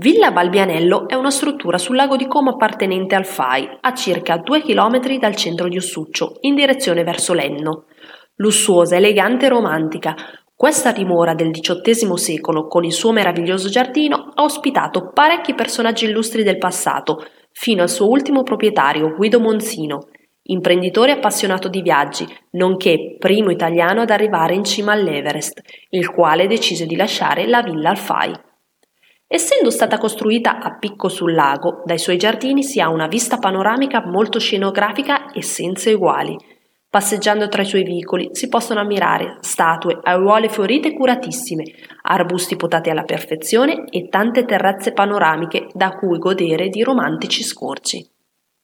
Villa Balbianello è una struttura sul lago di Como appartenente al FAI, a circa 2 km dal centro di Ossuccio, in direzione verso Lenno. Lussuosa, elegante e romantica, questa dimora del XVIII secolo, con il suo meraviglioso giardino, ha ospitato parecchi personaggi illustri del passato, fino al suo ultimo proprietario, Guido Monzino, imprenditore appassionato di viaggi, nonché primo italiano ad arrivare in cima all'Everest, il quale decise di lasciare la villa al FAI. Essendo stata costruita a picco sul lago, dai suoi giardini si ha una vista panoramica molto scenografica e senza eguali. Passeggiando tra i suoi vicoli si possono ammirare statue, aiuole fiorite curatissime, arbusti potati alla perfezione e tante terrazze panoramiche da cui godere di romantici scorci.